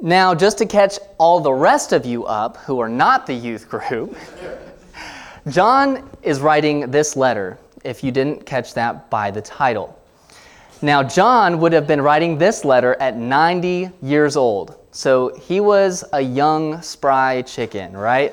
Now, just to catch all the rest of you up who are not the youth group, John is writing this letter, if you didn't catch that by the title. Now, John would have been writing this letter at 90 years old. So he was a young, spry chicken, right?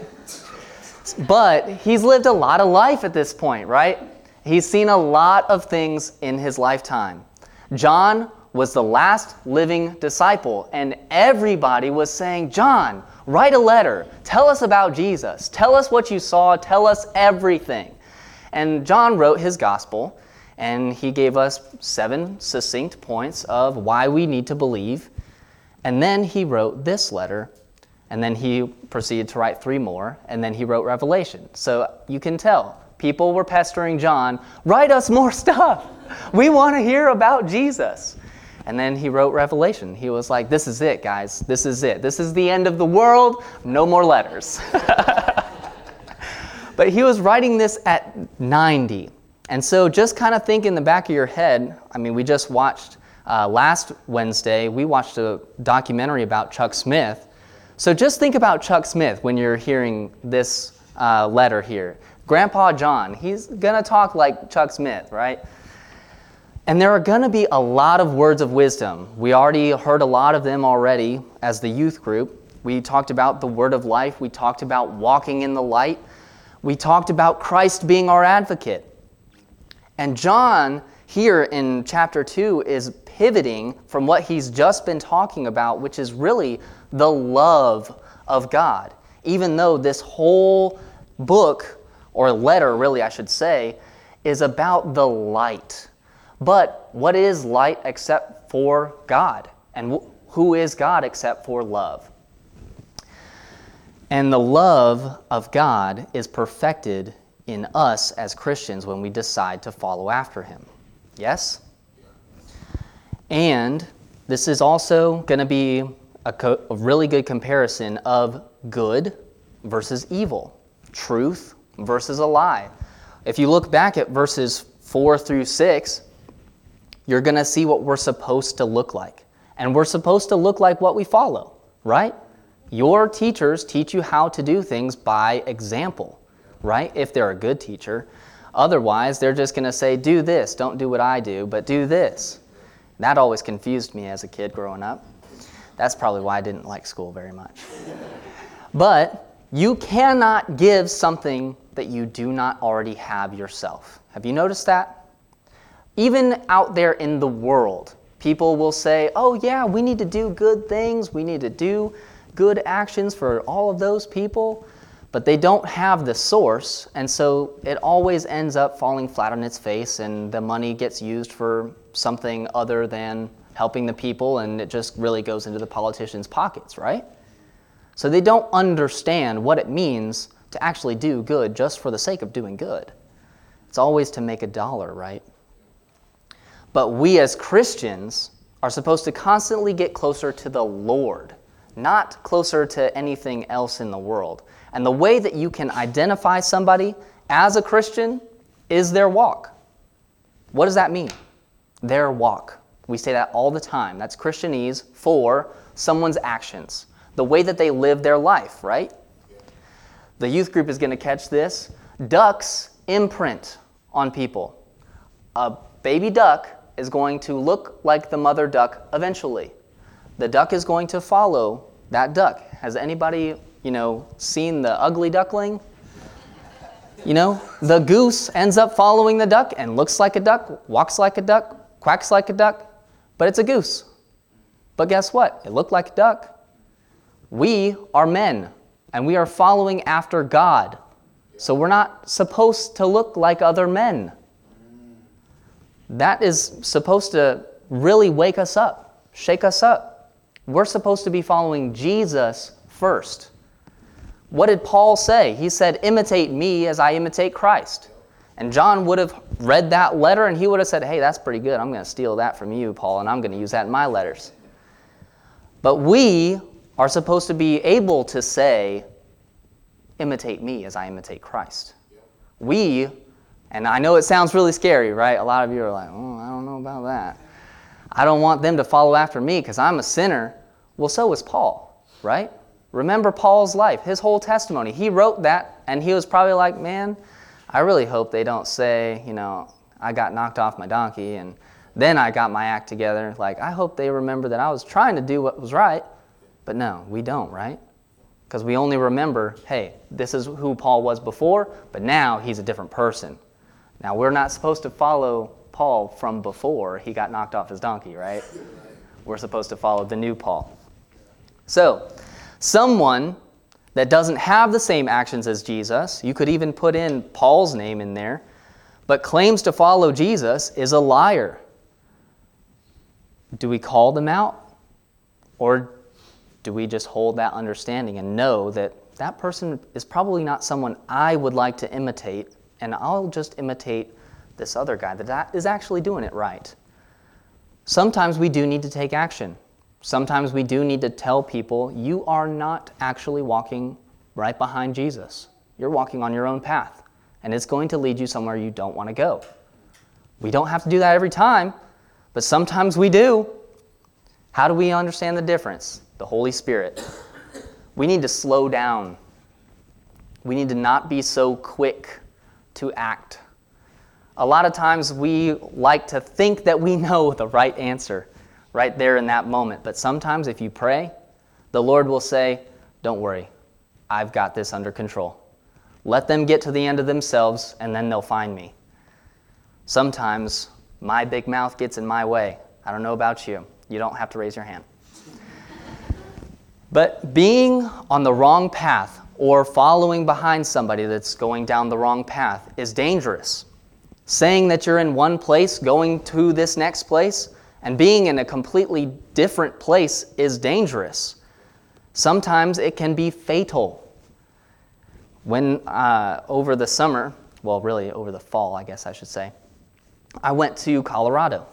But he's lived a lot of life at this point, right? He's seen a lot of things in his lifetime. John was the last living disciple, and everybody was saying, John, write a letter. Tell us about Jesus. Tell us what you saw. Tell us everything. And John wrote his gospel, and he gave us seven succinct points of why we need to believe. And then he wrote this letter, and then he proceeded to write three more, and then he wrote Revelation. So you can tell people were pestering John, write us more stuff. We want to hear about Jesus. And then he wrote Revelation. He was like, This is it, guys. This is it. This is the end of the world. No more letters. but he was writing this at 90. And so just kind of think in the back of your head I mean, we just watched uh, last Wednesday, we watched a documentary about Chuck Smith. So just think about Chuck Smith when you're hearing this uh, letter here. Grandpa John, he's going to talk like Chuck Smith, right? And there are going to be a lot of words of wisdom. We already heard a lot of them already as the youth group. We talked about the word of life, we talked about walking in the light, we talked about Christ being our advocate. And John, here in chapter 2, is pivoting from what he's just been talking about, which is really the love of God. Even though this whole book, or letter, really, I should say, is about the light but what is light except for God? And who is God except for love? And the love of God is perfected in us as Christians when we decide to follow after Him. Yes? And this is also going to be a, co- a, really good comparison of good versus evil, truth versus a lie. If you look back at verses 4 through 6, you're going to see what we're supposed to look like. And we're supposed to look like what we follow, right? Your teachers teach you how to do things by example, right? If they're a good teacher. Otherwise, they're just going to say, do this, don't do what I do, but do this. That always confused me as a kid growing up. That's probably why I didn't like school very much. But you cannot give something that you do not already have yourself. Have you noticed that? Even out there in the world, people will say, oh, yeah, we need to do good things, we need to do good actions for all of those people, but they don't have the source, and so it always ends up falling flat on its face, and the money gets used for something other than helping the people, and it just really goes into the politicians' pockets, right? So they don't understand what it means to actually do good just for the sake of doing good. It's always to make a dollar, right? But we as Christians are supposed to constantly get closer to the Lord, not closer to anything else in the world. And the way that you can identify somebody as a Christian is their walk. What does that mean? Their walk. We say that all the time. That's Christianese for someone's actions, the way that they live their life, right? The youth group is going to catch this. Ducks imprint on people. A baby duck is going to look like the mother duck eventually. The duck is going to follow that duck. Has anybody, you know, seen the ugly duckling? You know, the goose ends up following the duck and looks like a duck, walks like a duck, quacks like a duck, but it's a goose. But guess what? It looked like a duck. We are men, and we are following after God. So we're not supposed to look like other men that is supposed to really wake us up, shake us up. We're supposed to be following Jesus first. What did Paul say? He said, Imitate me as I imitate Christ. And John would have read that letter and he would have said, Hey, that's pretty good. I'm going to steal that from you, Paul, and I'm going to use that in my letters. But we are supposed to be able to say, Imitate me as I imitate Christ. We and I know it sounds really scary, right? A lot of you are like, oh, I don't know about that. I don't want them to follow after me because I'm a sinner. Well, so was Paul, right? Remember Paul's life, his whole testimony. He wrote that, and he was probably like, man, I really hope they don't say, you know, I got knocked off my donkey and then I got my act together. Like, I hope they remember that I was trying to do what was right. But no, we don't, right? Because we only remember, hey, this is who Paul was before, but now he's a different person. Now, we're not supposed to follow Paul from before he got knocked off his donkey, right? We're supposed to follow the new Paul. So, someone that doesn't have the same actions as Jesus, you could even put in Paul's name in there, but claims to follow Jesus is a liar. Do we call them out? Or do we just hold that understanding and know that that person is probably not someone I would like to imitate, and I'll just imitate this other guy that is actually doing it right? Sometimes we do need to take action. Sometimes we do need to tell people you are not actually walking right behind Jesus. You're walking on your own path, and it's going to lead you somewhere you don't want to go. We don't have to do that every time, but sometimes we do. How do we understand the difference? The Holy Spirit. We need to slow down. We need to not be so quick to act. A lot of times we like to think that we know the right answer right there in that moment. But sometimes if you pray, the Lord will say, Don't worry, I've got this under control. Let them get to the end of themselves, and then they'll find me. Sometimes my big mouth gets in my way. I don't know about you. You don't have to raise your hand. But being on the wrong path or following behind somebody that's going down the wrong path is dangerous. Saying that you're in one place, going to this next place, and being in a completely different place is dangerous. Sometimes it can be fatal. When uh, over the summer, well, really over the fall, I guess I should say, I went to Colorado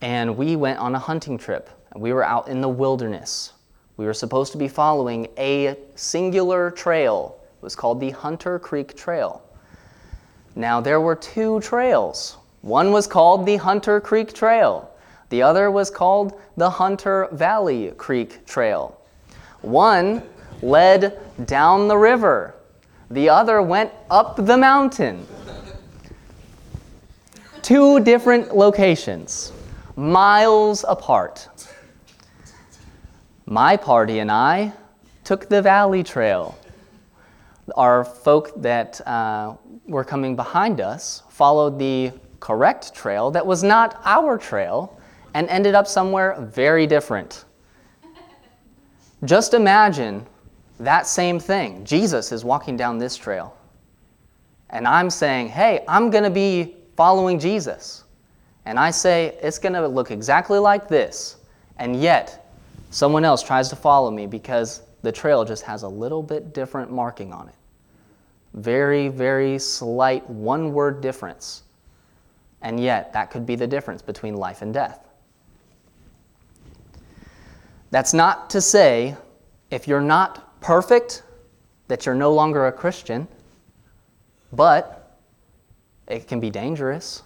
and we went on a hunting trip. We were out in the wilderness. We were supposed to be following a singular trail. It was called the Hunter Creek Trail. Now, there were two trails. One was called the Hunter Creek Trail, the other was called the Hunter Valley Creek Trail. One led down the river, the other went up the mountain two different locations, miles apart. My party and I took the Valley Trail. Our folk that uh, were coming behind us followed the correct trail that was not our trail and ended up somewhere very different. Just imagine that same thing. Jesus is walking down this trail. And I'm saying, hey, I'm going to be following Jesus, and I say it's going to look exactly like this, and yet someone else tries to follow me because the trail just has a little bit different marking on it. Very, very slight one word difference. And yet, that could be the difference between life and death. That's not to say if you're not perfect, that you're no longer a Christian, but it can be dangerous.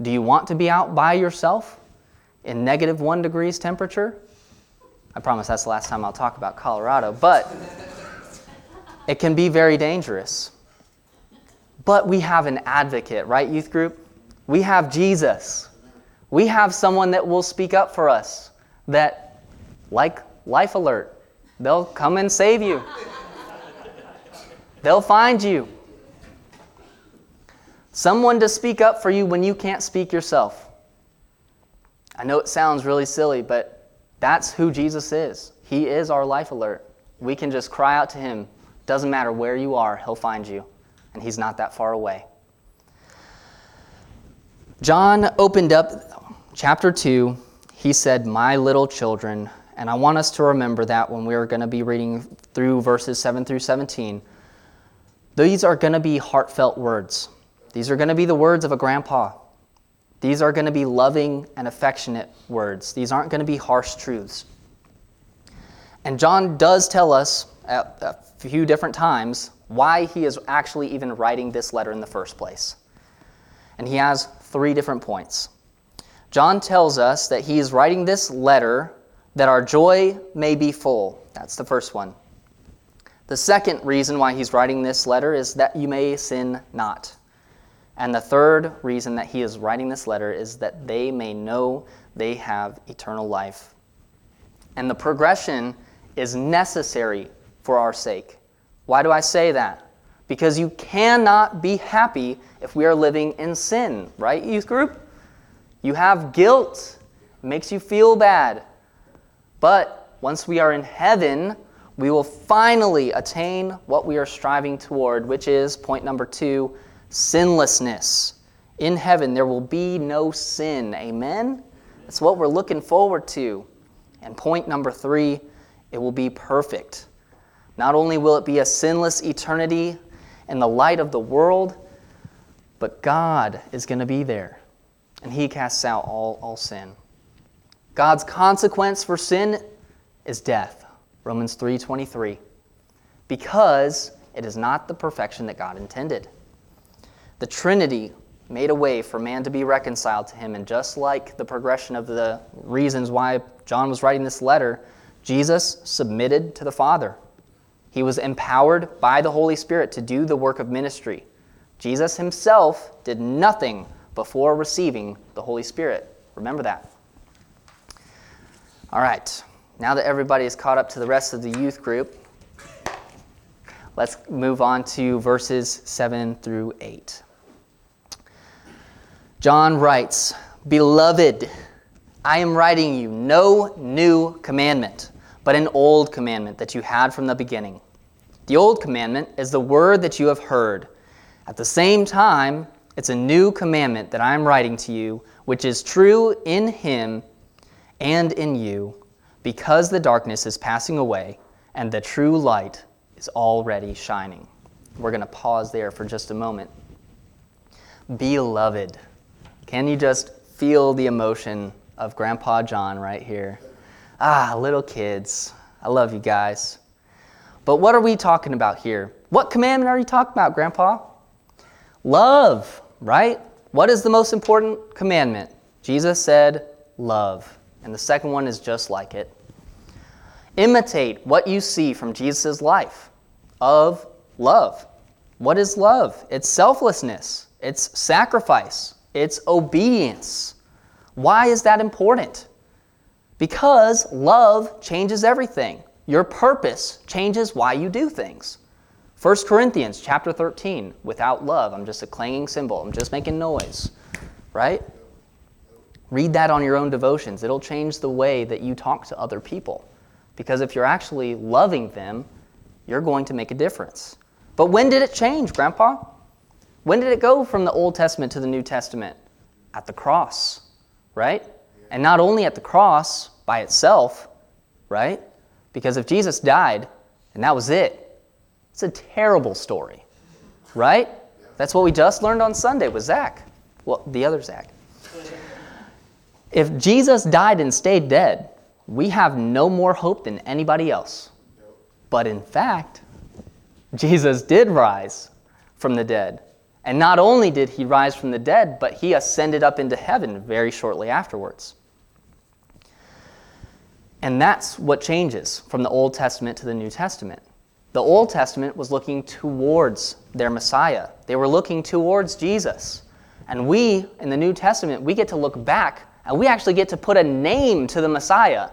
Do you want to be out by yourself in negative one degrees temperature? I promise that's the last time I'll talk about Colorado, but it can be very dangerous. But we have an advocate, right, youth group? We have Jesus. We have someone that will speak up for us, that, like Life Alert, they'll come and save you. They'll find you. Someone to speak up for you when you can't speak yourself. I know it sounds really silly, but that's who Jesus is. He is our life alert. We can just cry out to him. Doesn't matter where you are, he'll find you, and he's not that far away. John opened up chapter 2. He said, My little children. And I want us to remember that when we're going to be reading through verses 7 through 17. These are going to be heartfelt words. These are going to be the words of a grandpa. These are going to be loving and affectionate words. These aren't going to be harsh truths. And John does tell us at a few different times why he is actually even writing this letter in the first place. And he has three different points. John tells us that he is writing this letter that our joy may be full. That's the first one. The second reason why he's writing this letter is that you may sin not. And the third reason that he is writing this letter is that they may know they have eternal life. And the progression is necessary for our sake. Why do I say that? Because you cannot be happy if we are living in sin, right, youth group? You have guilt, makes you feel bad. But once we are in heaven, we will finally attain what we are striving toward, which is point number two sinlessness. In heaven, there will be no sin. Amen? That's what we're looking forward to. And point number three, it will be perfect. Not only will it be a sinless eternity and the light of the world, but God is going to be there. And He casts out all, all sin. God's consequence for sin is death. Romans 3:23. Because it is not the perfection that God intended. The Trinity made a way for man to be reconciled to him and just like the progression of the reasons why John was writing this letter, Jesus submitted to the Father. He was empowered by the Holy Spirit to do the work of ministry. Jesus himself did nothing before receiving the Holy Spirit. Remember that. All right. Now that everybody is caught up to the rest of the youth group, let's move on to verses 7 through 8. John writes, Beloved, I am writing you no new commandment, but an old commandment that you had from the beginning. The old commandment is the word that you have heard. At the same time, it's a new commandment that I am writing to you, which is true in him and in you because the darkness is passing away and the true light is already shining. We're going to pause there for just a moment. Beloved, can you just feel the emotion of Grandpa John right here? Ah, little kids. I love you guys. But what are we talking about here? What commandment are you talking about, Grandpa? Love, right? What is the most important commandment? Jesus said, love. And the second one is just like it. Imitate what you see from Jesus' life of love. What is love? It's selflessness, it's sacrifice, it's obedience. Why is that important? Because love changes everything. Your purpose changes why you do things. 1 Corinthians chapter 13, without love, I'm just a clanging cymbal, I'm just making noise, right? Read that on your own devotions. It'll change the way that you talk to other people. Because if you're actually loving them, you're going to make a difference. But when did it change, Grandpa? When did it go from the Old Testament to the New Testament? At the cross, right? And not only at the cross by itself, right? Because if Jesus died and that was it, it's a terrible story, right? That's what we just learned on Sunday with Zach. Well, the other Zach. If Jesus died and stayed dead, we have no more hope than anybody else. But in fact, Jesus did rise from the dead. And not only did he rise from the dead, but he ascended up into heaven very shortly afterwards. And that's what changes from the Old Testament to the New Testament. The Old Testament was looking towards their Messiah, they were looking towards Jesus. And we, in the New Testament, we get to look back and we actually get to put a name to the Messiah,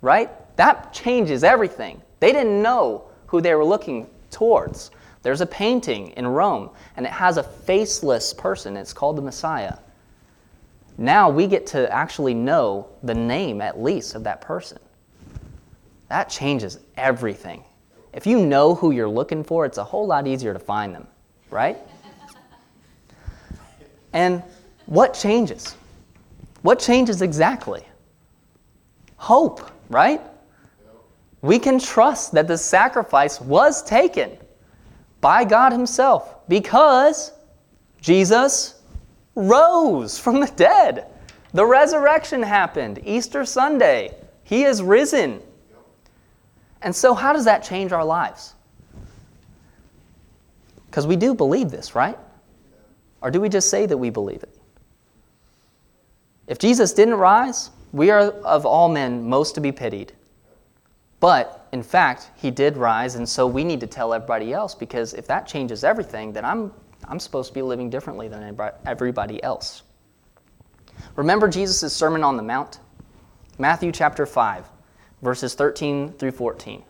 right? That changes everything. They didn't know who they were looking towards. There's a painting in Rome, and it has a faceless person. It's called the Messiah. Now we get to actually know the name, at least, of that person. That changes everything. If you know who you're looking for, it's a whole lot easier to find them, right? And what changes? What changes exactly? Hope, right? We can trust that the sacrifice was taken by God Himself because Jesus rose from the dead. The resurrection happened Easter Sunday. He is risen. And so, how does that change our lives? Because we do believe this, right? Or do we just say that we believe it? If Jesus didn't rise, We are of all men most to be pitied. But in fact, he did rise, and so we need to tell everybody else because if that changes everything, then I'm, I'm supposed to be living differently than everybody else. Remember Jesus' Sermon on the Mount? Matthew chapter 5, verses 13 through 14,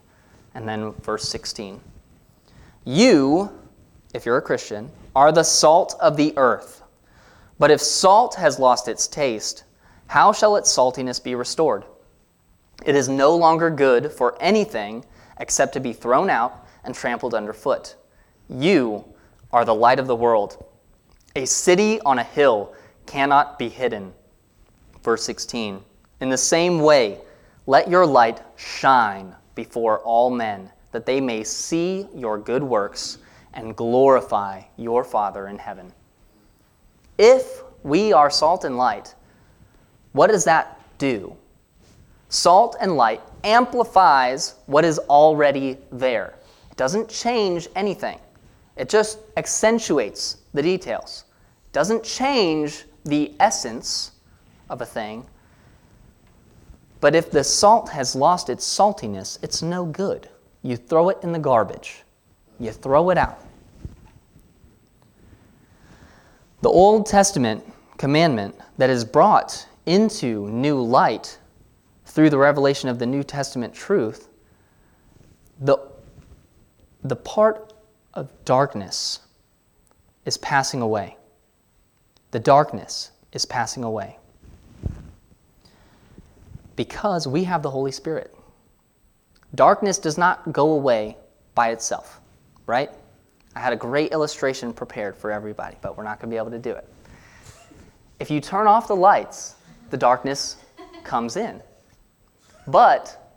and then verse 16. You, if you're a Christian, are the salt of the earth. But if salt has lost its taste, how shall its saltiness be restored? It is no longer good for anything except to be thrown out and trampled underfoot. You are the light of the world. A city on a hill cannot be hidden. Verse 16. In the same way, let your light shine before all men, that they may see your good works and glorify your Father in heaven. If we are salt and light, what does that do? Salt and light amplifies what is already there. It doesn't change anything, it just accentuates the details. It doesn't change the essence of a thing. But if the salt has lost its saltiness, it's no good. You throw it in the garbage, you throw it out. The Old Testament commandment that is brought into new light through the revelation of the New Testament truth, the, the part of darkness is passing away. The darkness is passing away. Because we have the Holy Spirit. Darkness does not go away by itself, right? I had a great illustration prepared for everybody, but we're not going to be able to do it. If you turn off the lights, the darkness comes in. But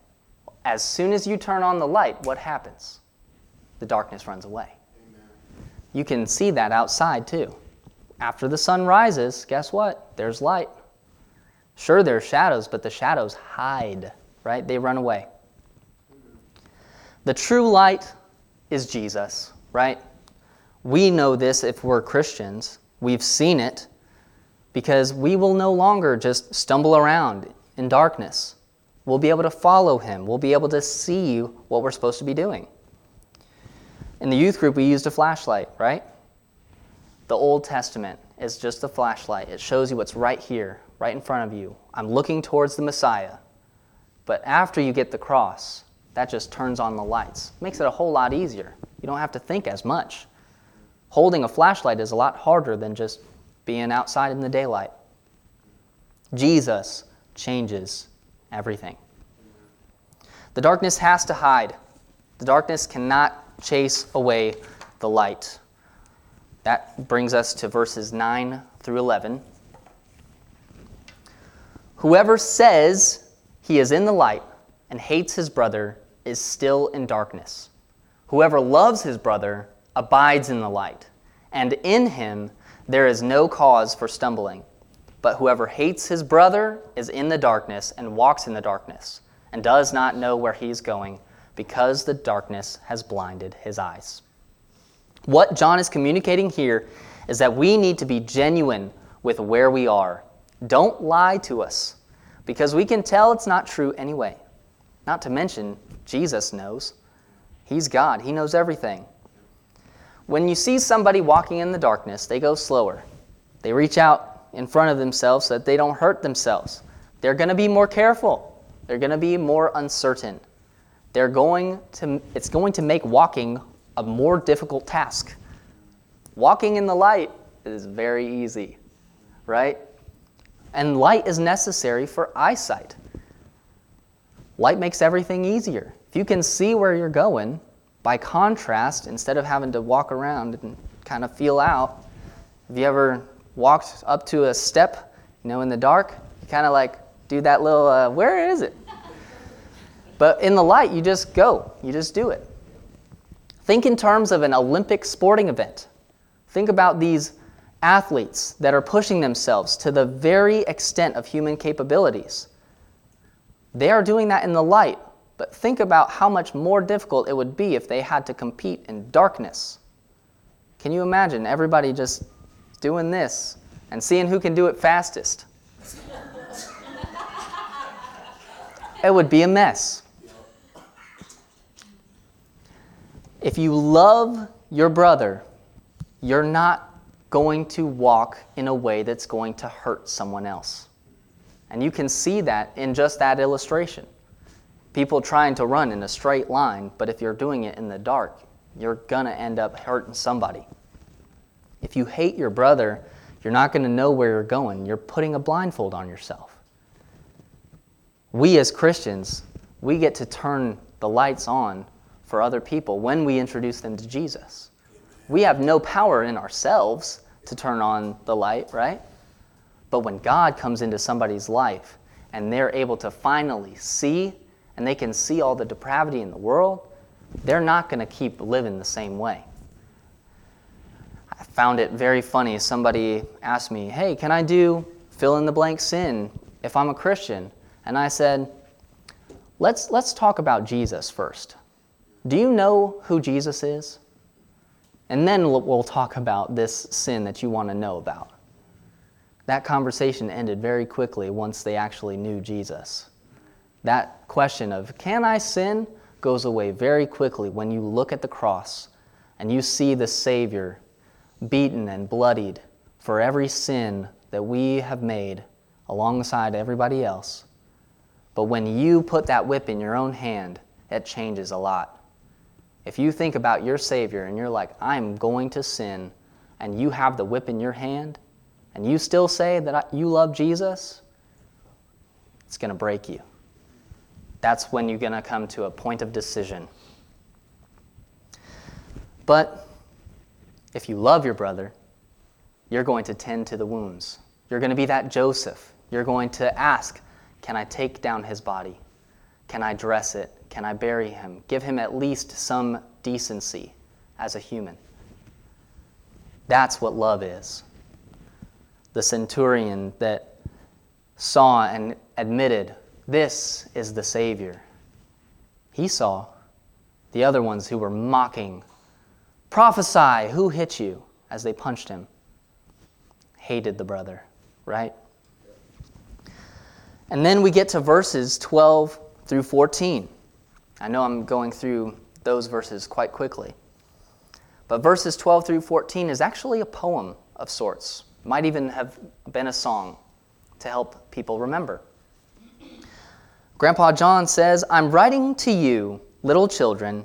as soon as you turn on the light, what happens? The darkness runs away. Amen. You can see that outside too. After the sun rises, guess what? There's light. Sure, there's shadows, but the shadows hide, right? They run away. The true light is Jesus, right? We know this if we're Christians. We've seen it because we will no longer just stumble around in darkness. We'll be able to follow him. We'll be able to see what we're supposed to be doing. In the youth group, we used a flashlight, right? The Old Testament is just a flashlight. It shows you what's right here, right in front of you. I'm looking towards the Messiah. But after you get the cross, that just turns on the lights. Makes it a whole lot easier. You don't have to think as much. Holding a flashlight is a lot harder than just being outside in the daylight. Jesus changes everything. The darkness has to hide. The darkness cannot chase away the light. That brings us to verses 9 through 11. Whoever says he is in the light and hates his brother is still in darkness. Whoever loves his brother abides in the light, and in him there is no cause for stumbling. But whoever hates his brother is in the darkness and walks in the darkness, and does not know where he is going, because the darkness has blinded his eyes. What John is communicating here is that we need to be genuine with where we are. Don't lie to us, because we can tell it's not true anyway. Not to mention, Jesus knows. He's God, He knows everything. When you see somebody walking in the darkness, they go slower. They reach out in front of themselves so that they don't hurt themselves. They're going to be more careful. They're going to be more uncertain. They're going to, it's going to make walking a more difficult task. Walking in the light is very easy, right? And light is necessary for eyesight. Light makes everything easier. If you can see where you're going, by contrast, instead of having to walk around and kind of feel out, have you ever walked up to a step, you know, in the dark, you kind of like do that little, uh, where is it? But in the light, you just go, you just do it. Think in terms of an Olympic sporting event. Think about these athletes that are pushing themselves to the very extent of human capabilities. They are doing that in the light, but think about how much more difficult it would be if they had to compete in darkness. Can you imagine everybody just doing this and seeing who can do it fastest. It would be a mess. If you love your brother, you're not going to walk in a way that's going to hurt someone else. And you can see that in just that illustration. People trying to run in a straight line, but if you're doing it in the dark, you're going to end up hurting somebody. If you hate your brother, you're not going to know where you're going. You're putting a blindfold on yourself. We as Christians, we get to turn the lights on for other people when we introduce them to Jesus. We have no power in ourselves to turn on the light, right? But when God comes into somebody's life and they're able to finally see and they can see all the depravity in the world, they're not going to keep living the same way. Found it very funny. Somebody asked me, Hey, can I do fill in the blank sin if I'm a Christian? And I said, Let's, let's talk about Jesus first. Do you know who Jesus is? And then we'll talk about this sin that you want to know about. That conversation ended very quickly once they actually knew Jesus. That question of, can I sin, goes away very quickly when you look at the cross and you see the Savior beaten and bloodied for every sin that we have made alongside everybody else. But when you put that whip in your own hand, it changes a lot. If you think about your Savior and you're like, I'm going to sin, and you have the whip in your hand, and you still say that you love Jesus, it's going to break you. That's when you're going to come to a point of decision. But if you love your brother, you're going to tend to the wounds. You're going to be that Joseph. You're going to ask, Can I take down his body? Can I dress it? Can I bury him? Give him at least some decency as a human. That's what love is. The centurion that saw and admitted, This is the Savior. He saw the other ones who were mocking Prophesy, who hit you? As they punched him. Hated the brother, right? And then we get to verses 12 through 14. I know I'm going through those verses quite quickly. But verses 12 through 14 is actually a poem of sorts. Might even have been a song to help people remember. Grandpa John says, I'm writing to you, little children,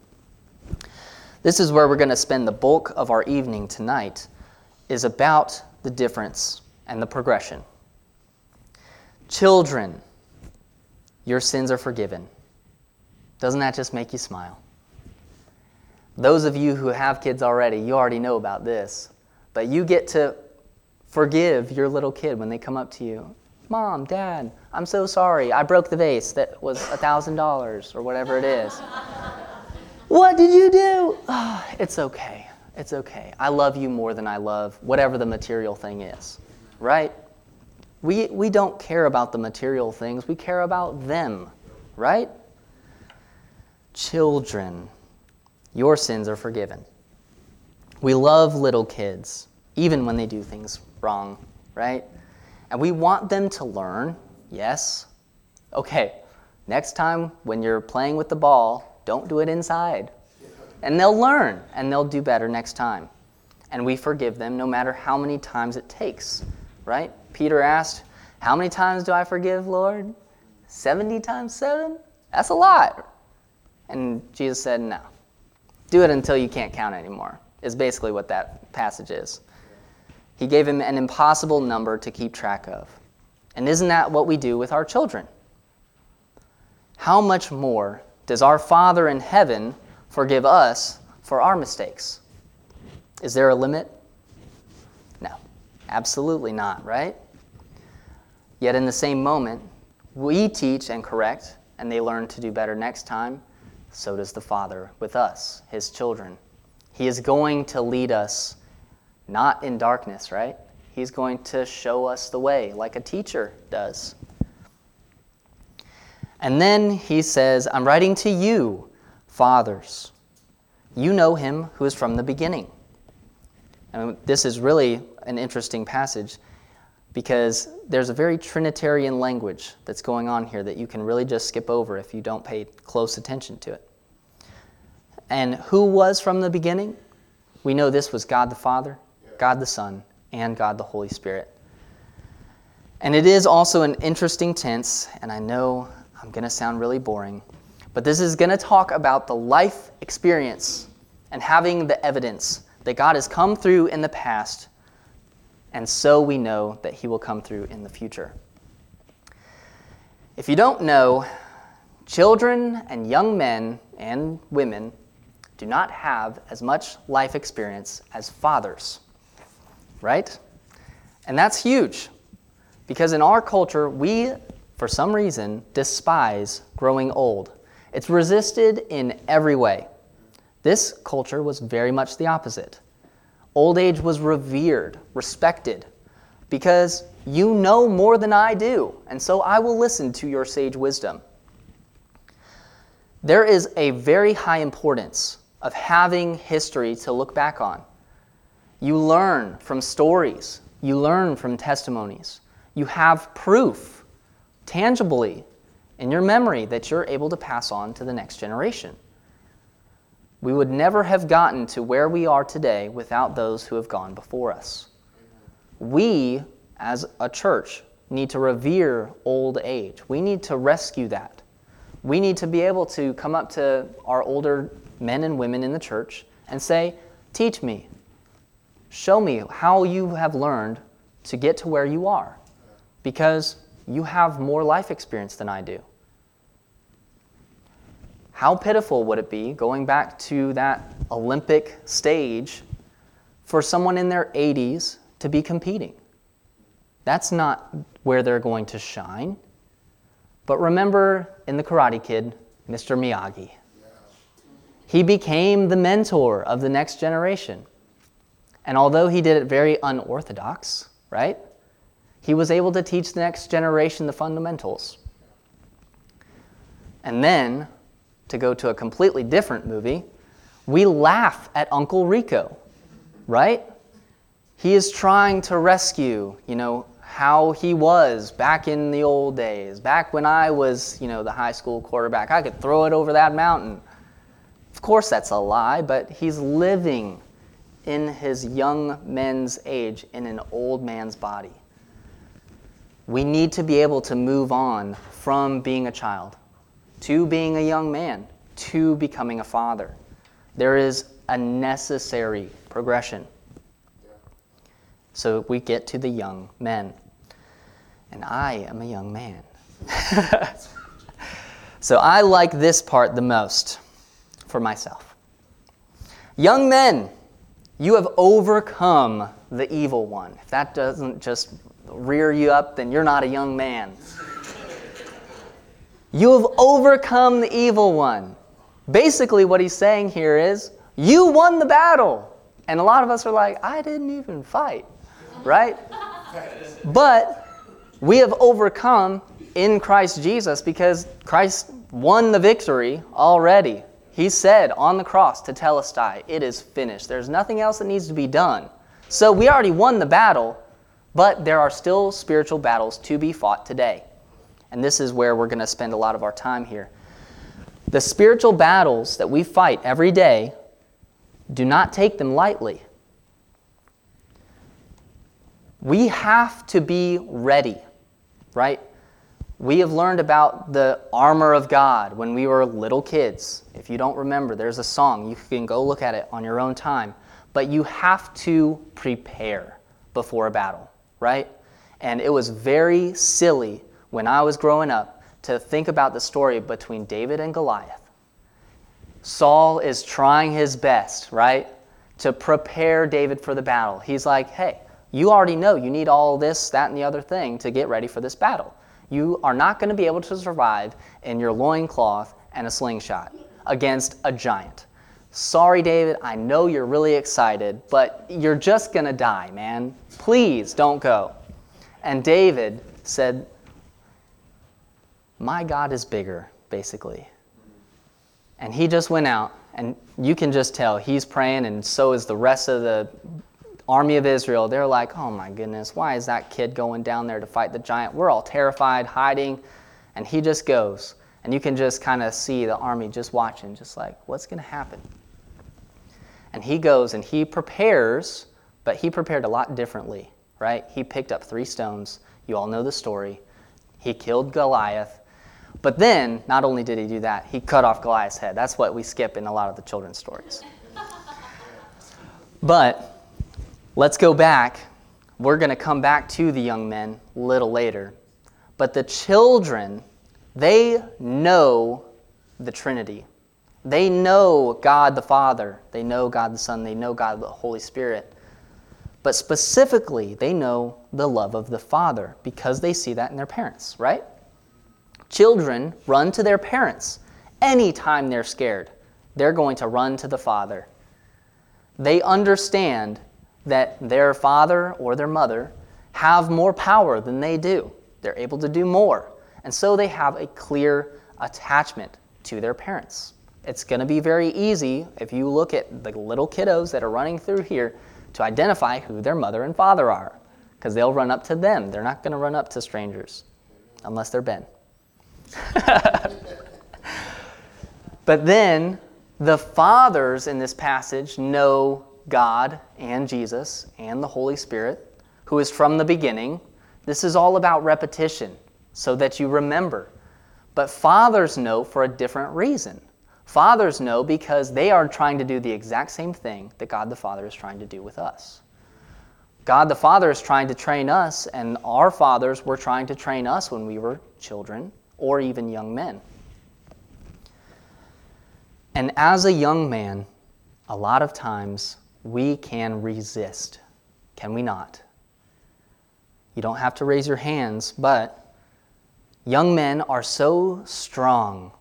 This is where we're going to spend the bulk of our evening tonight is about the difference and the progression. Children, your sins are forgiven. Doesn't that just make you smile? Those of you who have kids already, you already know about this. But you get to forgive your little kid when they come up to you. Mom, Dad, I'm so sorry. I broke the vase that was a $1,000 or whatever it is. What did you do? Oh, it's okay. It's okay. I love you more than I love whatever the material thing is, right? We, we don't care about the material things, we care about them, right? Children, your sins are forgiven. We love little kids, even when they do things wrong, right? And we want them to learn, yes. Okay, next time when you're playing with the ball, don't do it inside. And they'll learn and they'll do better next time. And we forgive them no matter how many times it takes, right? Peter asked, How many times do I forgive, Lord? 70 times 7? That's a lot. And Jesus said, No. Do it until you can't count anymore, is basically what that passage is. He gave him an impossible number to keep track of. And isn't that what we do with our children? How much more does our Father in heaven forgive us for our mistakes? Is there a limit? No, absolutely not, right? Yet in the same moment, we teach and correct and they learn to do better next time, so does the Father with us, his children. He is going to lead us not in darkness, right? He's going to show us the way like a teacher does. And then he says, I'm writing to you, fathers. You know him who is from the beginning. And this is really an interesting passage because there's a very Trinitarian language that's going on here that you can really just skip over if you don't pay close attention to it. And who was from the beginning? We know this was God the Father, God the Son, and God the Holy Spirit. And it is also an interesting tense, and I know I'm going to sound really boring, but this is going to talk about the life experience and having the evidence that God has come through in the past, and so we know that He will come through in the future. If you don't know, children and young men and women do not have as much life experience as fathers, right? And that's huge because in our culture, we, for some reason, despise growing old. It's resisted in every way. This culture was very much the opposite. Old age was revered, respected, because you know more than I do, and so I will listen to your sage wisdom. There is a very high importance of having history to look back on. You learn from stories, you learn from testimonies, you have proof tangibly in your memory that you're able to pass on to the next generation. We would never have gotten to where we are today without those who have gone before us. We, as a church, need to revere old age. We need to rescue that. We need to be able to come up to our older men and women in the church and say, Teach me. Show me how you have learned to get to where you are because you have more life experience than I do. How pitiful would it be, going back to that Olympic stage, for someone in their 80s to be competing? That's not where they're going to shine. But remember in The Karate Kid, Mr. Miyagi. He became the mentor of the next generation. And although he did it very unorthodox, right? He was able to teach the next generation the fundamentals. And then to go to a completely different movie, we laugh at Uncle Rico, right? He is trying to rescue, you know, how he was back in the old days, back when I was, you know, the high school quarterback. I could throw it over that mountain. Of course, that's a lie, but he's living in his young men's age in an old man's body. We need to be able to move on from being a child to being a young man, to becoming a father. There is a necessary progression. So we get to the young men. And I am a young man. so I like this part the most for myself. Young men, you have overcome the evil one. If that doesn't just rear you up, then you're not a young man. You have overcome the evil one. Basically, what he's saying here is, you won the battle. And a lot of us are like, I didn't even fight, right? but we have overcome in Christ Jesus because Christ won the victory already. He said on the cross Tetelestai, It is finished. There's nothing else that needs to be done. So we already won the battle, but there are still spiritual battles to be fought today. And this is where we're going to spend a lot of our time here. The spiritual battles that we fight every day, do not take them lightly. We have to be ready, right? We have learned about the armor of God when we were little kids. If you don't remember, there's a song. You can go look at it on your own time. But you have to prepare before a battle, right? And it was very silly when I was growing up to think about the story between David and Goliath. Saul is trying his best, right, to prepare David for the battle. He's like, hey, you already know you need all this, that, and the other thing to get ready for this battle. You are not going to be able to survive in your loincloth and a slingshot against a giant. Sorry, David, I know you're really excited, but you're just going to die, man. Please don't go. And David said, My God is bigger, basically. And he just went out, and you can just tell he's praying, and so is the rest of the army of Israel. They're like, Oh my goodness, why is that kid going down there to fight the giant? We're all terrified, hiding. And he just goes. And you can just kind of see the army just watching, just like, What's going to happen? And he goes and he prepares, but he prepared a lot differently, right? He picked up three stones. You all know the story. He killed Goliath. But then, not only did he do that, he cut off Goliath's head. That's what we skip in a lot of the children's stories. but let's go back. We're going to come back to the young men a little later. But the children, they know the Trinity. They know God the Father, they know God the Son, they know God the Holy Spirit. But specifically, they know the love of the Father because they see that in their parents, right? Children run to their parents anytime they're scared. They're going to run to the Father. They understand that their father or their mother have more power than they do. They're able to do more. And so they have a clear attachment to their parents. It's going to be very easy if you look at the little kiddos that are running through here to identify who their mother and father are because they'll run up to them. They're not going to run up to strangers unless they're Ben. but then the fathers in this passage know God and Jesus and the Holy Spirit, who is from the beginning. This is all about repetition so that you remember. But fathers know for a different reason. Fathers know because they are trying to do the exact same thing that God the Father is trying to do with us. God the Father is trying to train us, and our fathers were trying to train us when we were children or even young men. And as a young man, a lot of times we can resist, can we not? You don't have to raise your hands, but young men are so strong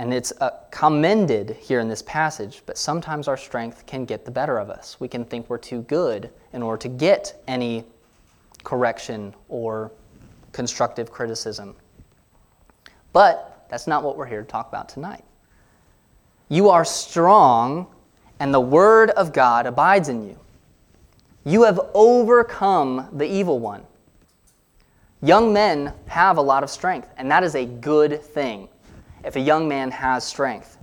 and it's uh, commended here in this passage, but sometimes our strength can get the better of us. We can think we're too good in order to get any correction or constructive criticism. But that's not what we're here to talk about tonight. You are strong, and the Word of God abides in you. You have overcome the evil one. Young men have a lot of strength, and that is a good thing if a young man has strength.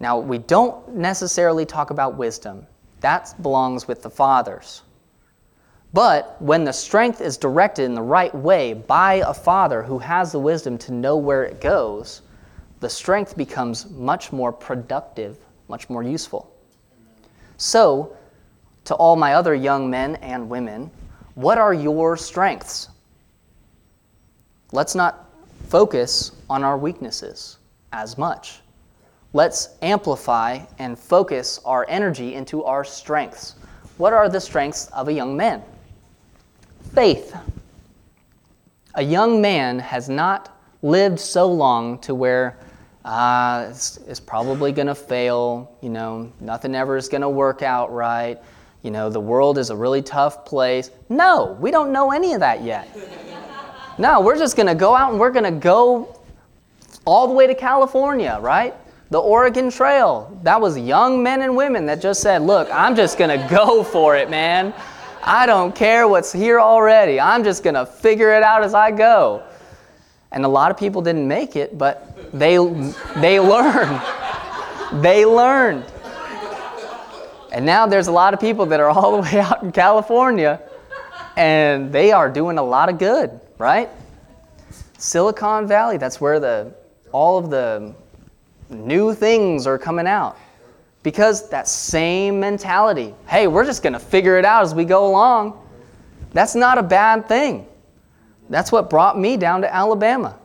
Now, we don't necessarily talk about wisdom, that belongs with the fathers. But when the strength is directed in the right way by a father who has the wisdom to know where it goes, the strength becomes much more productive, much more useful. So, to all my other young men and women, what are your strengths? Let's not focus on our weaknesses as much. Let's amplify and focus our energy into our strengths. What are the strengths of a young man? Faith. A young man has not lived so long to where uh, it's, it's probably going to fail. You know, nothing ever is going to work out right. You know, the world is a really tough place. No, we don't know any of that yet. No, we're just going to go out and we're going to go all the way to California, right? The Oregon Trail. That was young men and women that just said, Look, I'm just going to go for it, man. I don't care what's here already. I'm just going to figure it out as I go. And a lot of people didn't make it, but they, they learned. They learned. And now there's a lot of people that are all the way out in California, and they are doing a lot of good right? Silicon Valley, that's where the all of the new things are coming out. Because that same mentality, hey, we're just going to figure it out as we go along. That's not a bad thing. That's what brought me down to Alabama.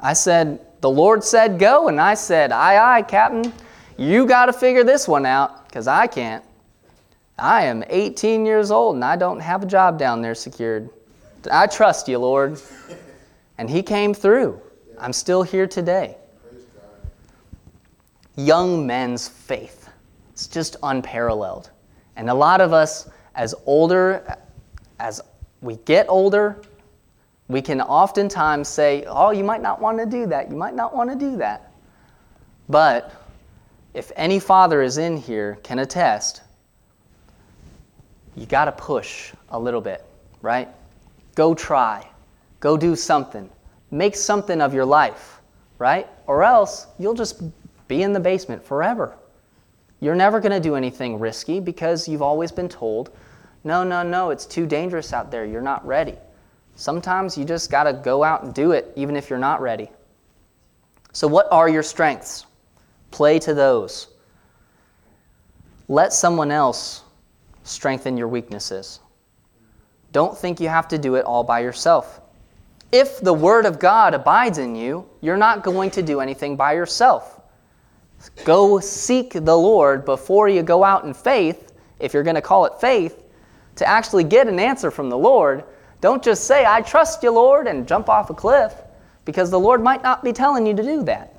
I said, the Lord said go, and I said, aye, aye, Captain, you got to figure this one out, because I can't. I am 18 years old, and I don't have a job down there secured. I trust you, Lord. And He came through. I'm still here today. Young men's faith. It's just unparalleled. And a lot of us, as older, as we get older, we can oftentimes say, Oh, you might not want to do that. You might not want to do that. But if any father is in here can attest, you got to push a little bit, right? Go try. Go do something. Make something of your life, right? Or else you'll just be in the basement forever. You're never going to do anything risky because you've always been told, no, no, no, it's too dangerous out there. You're not ready. Sometimes you just got to go out and do it even if you're not ready. So, what are your strengths? Play to those. Let someone else strengthen your weaknesses. Don't think you have to do it all by yourself. If the Word of God abides in you, you're not going to do anything by yourself. Go seek the Lord before you go out in faith, if you're going to call it faith, to actually get an answer from the Lord. Don't just say, I trust you, Lord, and jump off a cliff, because the Lord might not be telling you to do that.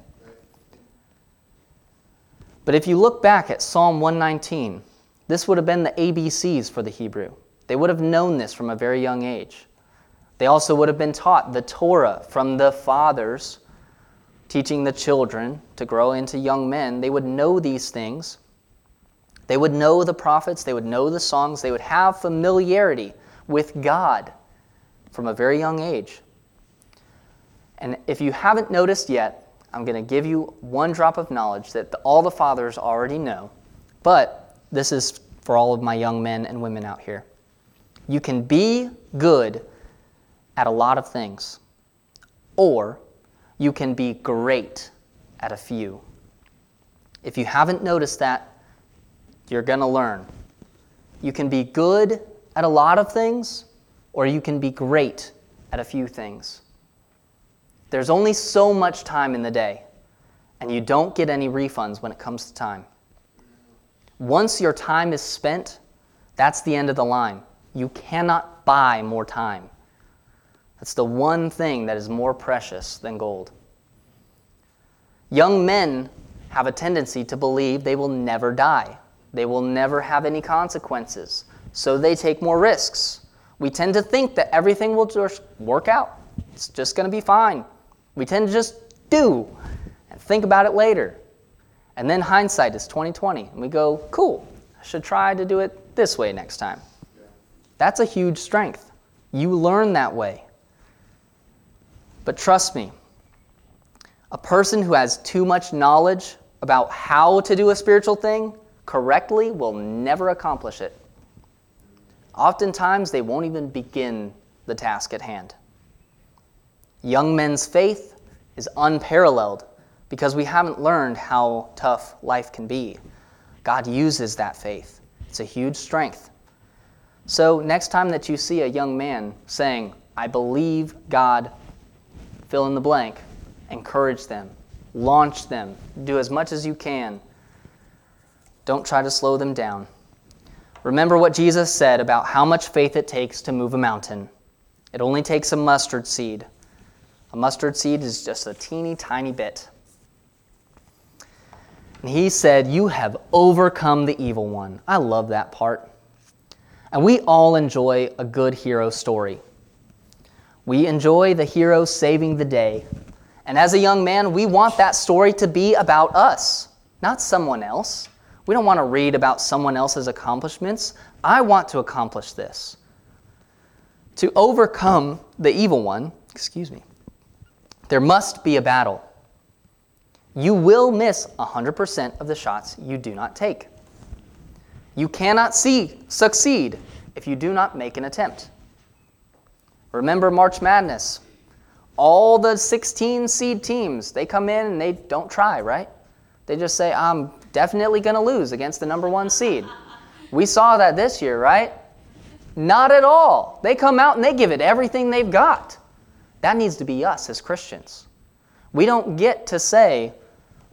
But if you look back at Psalm 119, this would have been the ABCs for the Hebrew. They would have known this from a very young age. They also would have been taught the Torah from the fathers, teaching the children to grow into young men. They would know these things. They would know the prophets, they would know the songs, they would have familiarity with God from a very young age. And if you haven't noticed yet, I'm going to give you one drop of knowledge that the, all the fathers already know, but this is for all of my young men and women out here. You can be good at a lot of things, or you can be great at a few. If you haven't noticed that, you're going to learn. You can be good at a lot of things, or you can be great at a few things. There's only so much time in the day, and you don't get any refunds when it comes to time. Once your time is spent, that's the end of the line. You cannot buy more time. That's the one thing that is more precious than gold. Young men have a tendency to believe they will never die, they will never have any consequences, so they take more risks. We tend to think that everything will just work out. It's just going to be fine. We tend to just do and think about it later. And then hindsight is 2020, and we go, cool, I should try to do it this way next time. That's a huge strength. You learn that way. But trust me, a person who has too much knowledge about how to do a spiritual thing correctly will never accomplish it. Oftentimes, they won't even begin the task at hand. Young men's faith is unparalleled because we haven't learned how tough life can be. God uses that faith, it's a huge strength. So, next time that you see a young man saying, I believe God, fill in the blank, encourage them, launch them, do as much as you can. Don't try to slow them down. Remember what Jesus said about how much faith it takes to move a mountain. It only takes a mustard seed. A mustard seed is just a teeny tiny bit. And he said, You have overcome the evil one. I love that part. And we all enjoy a good hero story. We enjoy the hero saving the day. And as a young man, we want that story to be about us, not someone else. We don't want to read about someone else's accomplishments. I want to accomplish this. To overcome the evil one, excuse me, there must be a battle. You will miss 100% of the shots you do not take. You cannot see, succeed if you do not make an attempt. Remember March Madness. All the 16 seed teams, they come in and they don't try, right? They just say, I'm definitely going to lose against the number one seed. We saw that this year, right? Not at all. They come out and they give it everything they've got. That needs to be us as Christians. We don't get to say,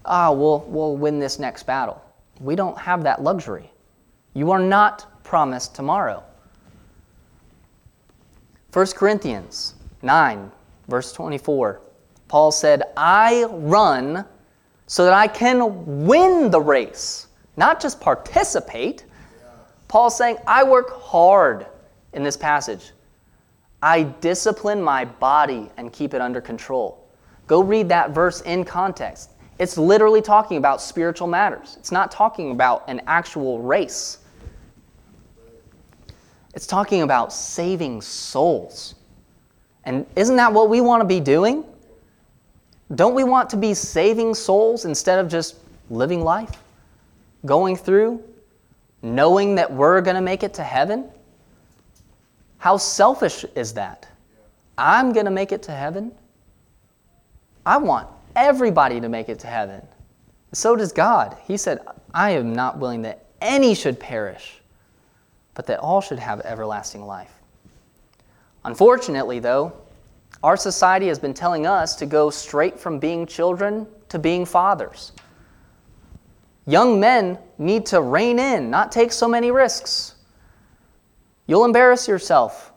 ah, oh, we'll, we'll win this next battle. We don't have that luxury. You are not promised tomorrow. 1 Corinthians 9, verse 24, Paul said, I run so that I can win the race, not just participate. Paul's saying, I work hard in this passage. I discipline my body and keep it under control. Go read that verse in context. It's literally talking about spiritual matters, it's not talking about an actual race. It's talking about saving souls. And isn't that what we want to be doing? Don't we want to be saving souls instead of just living life? Going through, knowing that we're going to make it to heaven? How selfish is that? I'm going to make it to heaven. I want everybody to make it to heaven. So does God. He said, I am not willing that any should perish, but that all should have everlasting life. Unfortunately, though, our society has been telling us to go straight from being children to being fathers. Young men need to rein in, not take so many risks. You'll embarrass yourself.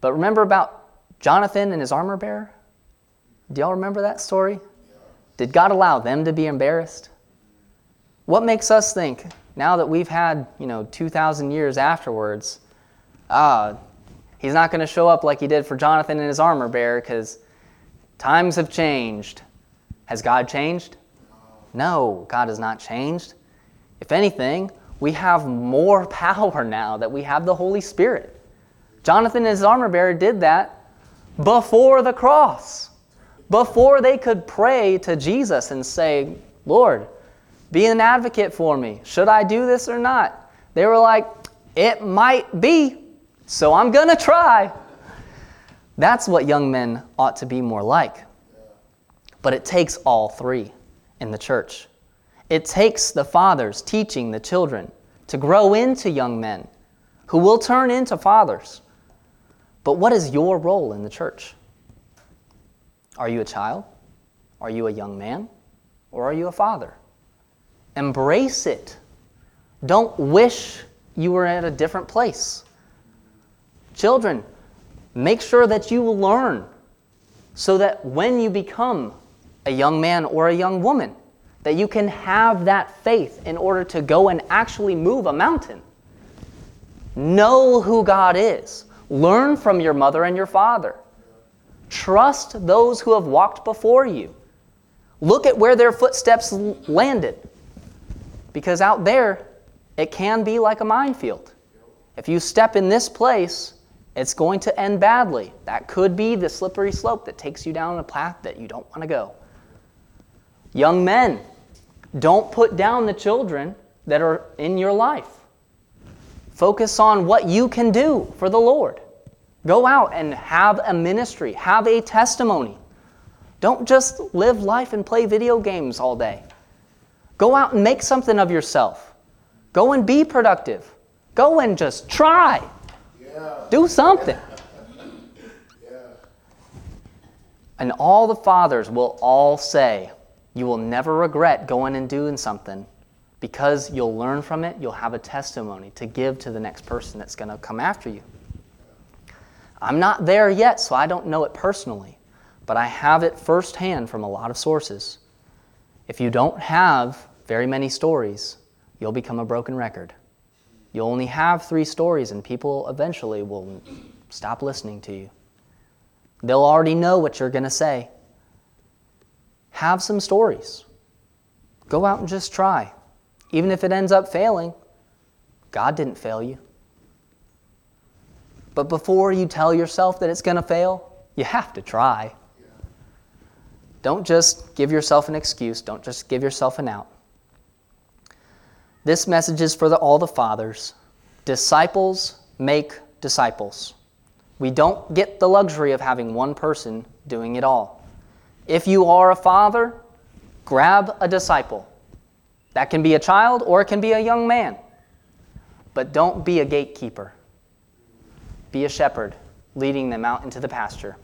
But remember about Jonathan and his armor bearer? Do y'all remember that story? Did God allow them to be embarrassed? What makes us think, now that we've had, you know, 2,000 years afterwards, ah, he's not going to show up like he did for Jonathan and his armor bearer because times have changed. Has God changed? No, God has not changed. If anything, we have more power now that we have the Holy Spirit. Jonathan and his armor bearer did that before the cross, before they could pray to Jesus and say, Lord, be an advocate for me. Should I do this or not? They were like, It might be, so I'm going to try. That's what young men ought to be more like. But it takes all three in the church. It takes the fathers teaching the children to grow into young men who will turn into fathers. But what is your role in the church? Are you a child? Are you a young man? Or are you a father? Embrace it. Don't wish you were at a different place. Children, make sure that you learn so that when you become a young man or a young woman, that you can have that faith in order to go and actually move a mountain. Know who God is. Learn from your mother and your father. Trust those who have walked before you. Look at where their footsteps landed. Because out there, it can be like a minefield. If you step in this place, it's going to end badly. That could be the slippery slope that takes you down a path that you don't want to go. Young men, don't put down the children that are in your life. Focus on what you can do for the Lord. Go out and have a ministry, have a testimony. Don't just live life and play video games all day. Go out and make something of yourself. Go and be productive. Go and just try. Yeah. Do something. yeah. And all the fathers will all say, you will never regret going and doing something because you'll learn from it, you'll have a testimony to give to the next person that's going to come after you. I'm not there yet, so I don't know it personally, but I have it firsthand from a lot of sources. If you don't have very many stories, you'll become a broken record. You'll only have three stories, and people eventually will stop listening to you. They'll already know what you're going to say. Have some stories. Go out and just try. Even if it ends up failing, God didn't fail you. But before you tell yourself that it's going to fail, you have to try. Don't just give yourself an excuse, don't just give yourself an out. This message is for the, all the fathers. Disciples make disciples. We don't get the luxury of having one person doing it all. If you are a father, grab a disciple. That can be a child or it can be a young man. But don't be a gatekeeper. Be a shepherd, leading them out into the pasture.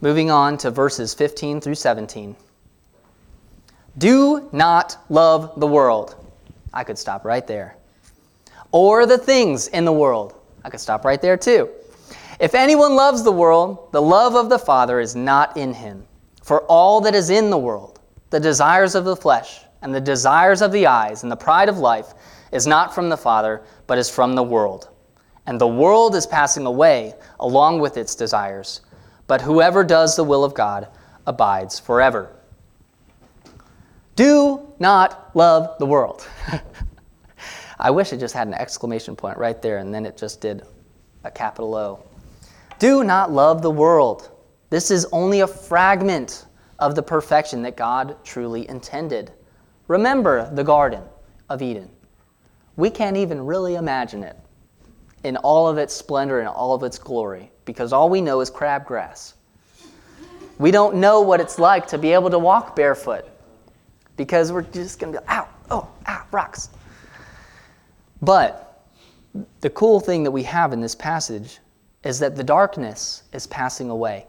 Moving on to verses 15 through 17. Do not love the world. I could stop right there. Or the things in the world. I could stop right there too. If anyone loves the world, the love of the Father is not in him. For all that is in the world, the desires of the flesh, and the desires of the eyes, and the pride of life, is not from the Father, but is from the world. And the world is passing away along with its desires. But whoever does the will of God abides forever. Do not love the world. I wish it just had an exclamation point right there, and then it just did a capital O. Do not love the world. This is only a fragment of the perfection that God truly intended. Remember the Garden of Eden. We can't even really imagine it in all of its splendor and all of its glory because all we know is crabgrass. We don't know what it's like to be able to walk barefoot because we're just going to be, ow, oh, ow, rocks. But the cool thing that we have in this passage is that the darkness is passing away.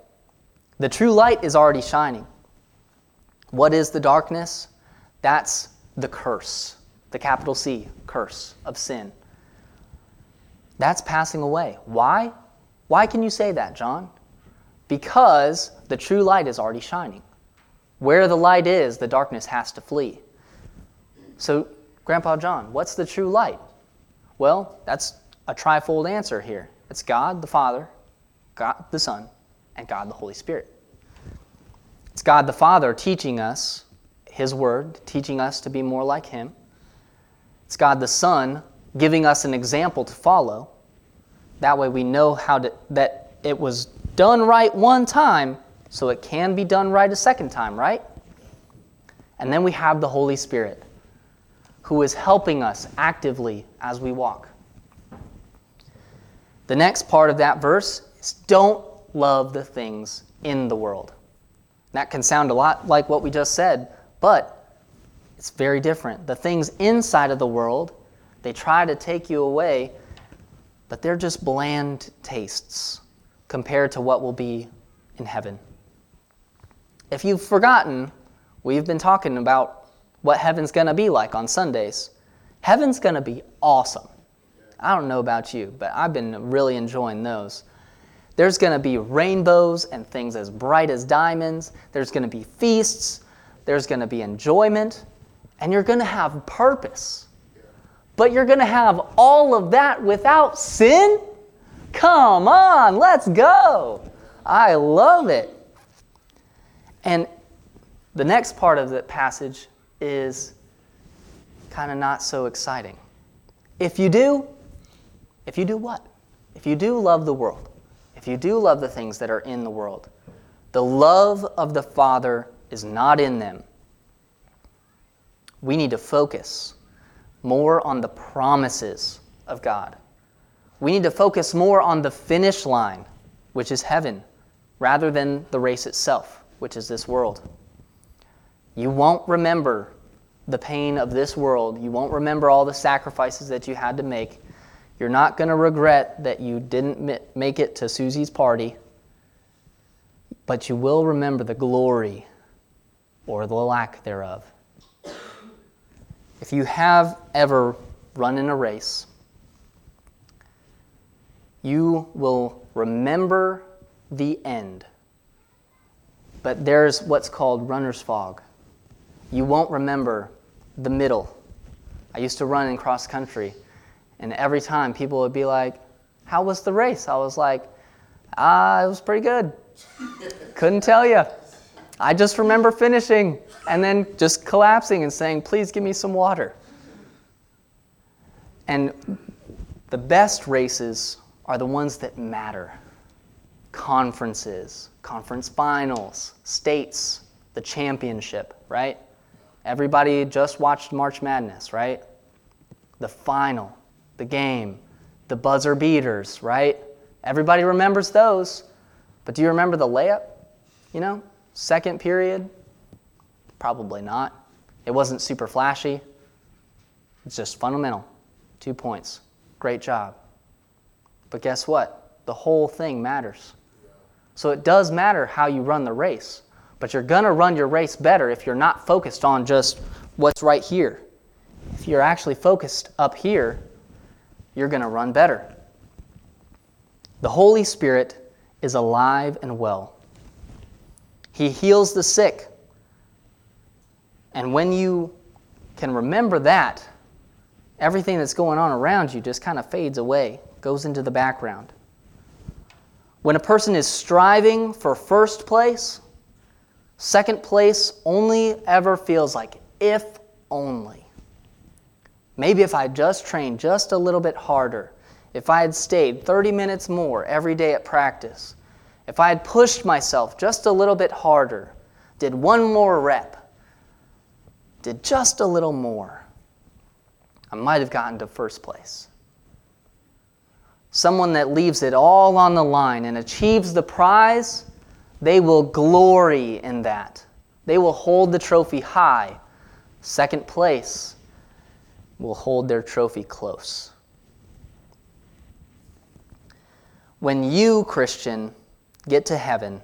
The true light is already shining. What is the darkness? That's the curse, the capital C, curse of sin. That's passing away. Why? Why can you say that, John? Because the true light is already shining. Where the light is, the darkness has to flee. So, Grandpa John, what's the true light? Well, that's a trifold answer here it's God the Father, God the Son, and God the Holy Spirit. It's God the Father teaching us His Word, teaching us to be more like Him. It's God the Son giving us an example to follow. That way we know how to, that it was done right one time, so it can be done right a second time, right? And then we have the Holy Spirit, who is helping us actively as we walk. The next part of that verse is don't love the things in the world. That can sound a lot like what we just said, but it's very different. The things inside of the world, they try to take you away, but they're just bland tastes compared to what will be in heaven. If you've forgotten, we've been talking about what heaven's going to be like on Sundays. Heaven's going to be awesome. I don't know about you, but I've been really enjoying those. There's going to be rainbows and things as bright as diamonds. There's going to be feasts. There's going to be enjoyment. And you're going to have purpose. But you're going to have all of that without sin? Come on, let's go. I love it. And the next part of the passage is kind of not so exciting. If you do, if you do what? If you do love the world, if you do love the things that are in the world, the love of the Father is not in them. We need to focus more on the promises of God. We need to focus more on the finish line, which is heaven, rather than the race itself, which is this world. You won't remember the pain of this world. You won't remember all the sacrifices that you had to make you're not going to regret that you didn't make it to Susie's party, but you will remember the glory or the lack thereof. If you have ever run in a race, you will remember the end. But there's what's called runner's fog. You won't remember the middle. I used to run in cross country and every time people would be like, How was the race? I was like, Ah, it was pretty good. Couldn't tell you. I just remember finishing and then just collapsing and saying, Please give me some water. And the best races are the ones that matter conferences, conference finals, states, the championship, right? Everybody just watched March Madness, right? The final the game, the buzzer beaters, right? Everybody remembers those. But do you remember the layup? You know, second period? Probably not. It wasn't super flashy. It's just fundamental. Two points. Great job. But guess what? The whole thing matters. So it does matter how you run the race. But you're going to run your race better if you're not focused on just what's right here. If you're actually focused up here, you're going to run better. The Holy Spirit is alive and well. He heals the sick. And when you can remember that, everything that's going on around you just kind of fades away, goes into the background. When a person is striving for first place, second place only ever feels like if only. Maybe if I just trained just a little bit harder, if I had stayed 30 minutes more every day at practice, if I had pushed myself just a little bit harder, did one more rep, did just a little more, I might have gotten to first place. Someone that leaves it all on the line and achieves the prize, they will glory in that. They will hold the trophy high. Second place will hold their trophy close. When you, Christian, get to heaven,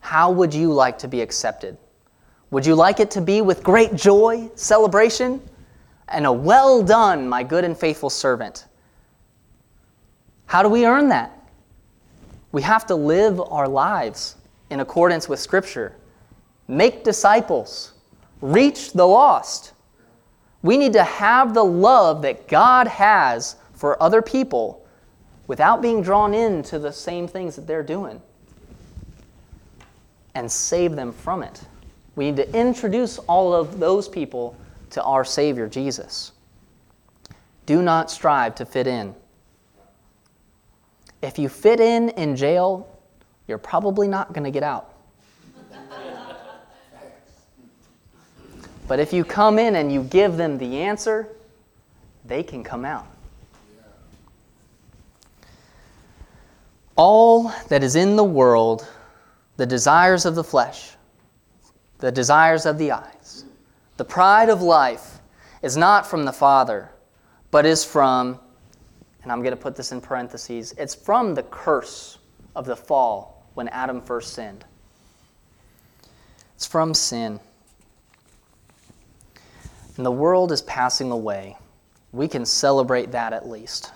how would you like to be accepted? Would you like it to be with great joy, celebration, and a well done, my good and faithful servant? How do we earn that? We have to live our lives in accordance with Scripture, make disciples, reach the lost. We need to have the love that God has for other people without being drawn into the same things that they're doing and save them from it. We need to introduce all of those people to our Savior, Jesus. Do not strive to fit in. If you fit in in jail, you're probably not going to get out. But if you come in and you give them the answer, they can come out. All that is in the world, the desires of the flesh, the desires of the eyes, the pride of life, is not from the Father, but is from, and I'm going to put this in parentheses, it's from the curse of the fall when Adam first sinned. It's from sin and the world is passing away, we can celebrate that at least.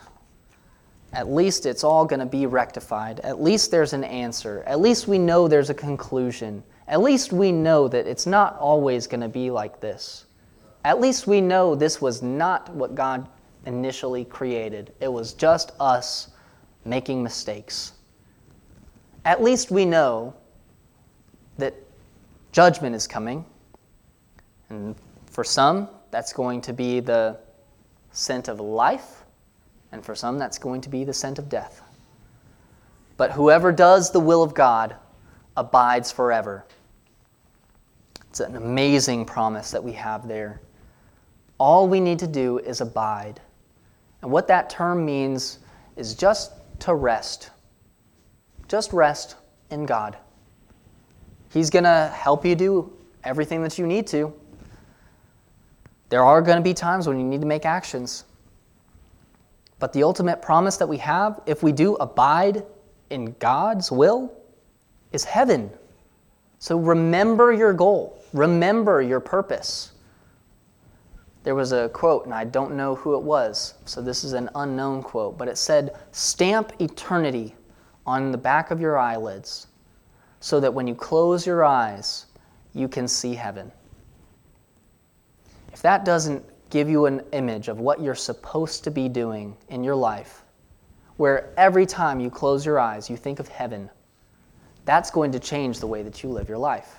At least it's all going to be rectified. At least there's an answer. At least we know there's a conclusion. At least we know that it's not always going to be like this. At least we know this was not what God initially created, it was just us making mistakes. At least we know that judgment is coming. And for some, that's going to be the scent of life, and for some, that's going to be the scent of death. But whoever does the will of God abides forever. It's an amazing promise that we have there. All we need to do is abide. And what that term means is just to rest. Just rest in God. He's going to help you do everything that you need to. There are going to be times when you need to make actions. But the ultimate promise that we have, if we do abide in God's will, is heaven. So remember your goal, remember your purpose. There was a quote, and I don't know who it was, so this is an unknown quote, but it said, Stamp eternity on the back of your eyelids so that when you close your eyes, you can see heaven if that doesn't give you an image of what you're supposed to be doing in your life, where every time you close your eyes, you think of heaven, that's going to change the way that you live your life.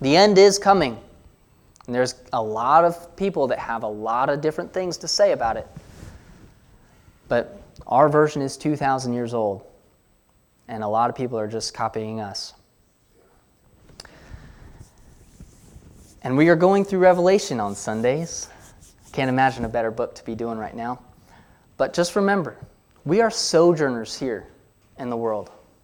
The end is coming. And there's a lot of people that have a lot of different things to say about it. But our version is 2,000 years old, and a lot of people are just copying us. And we are going through Revelation on Sundays. Can't imagine a better book to be doing right now. But just remember, we are sojourners here in the world.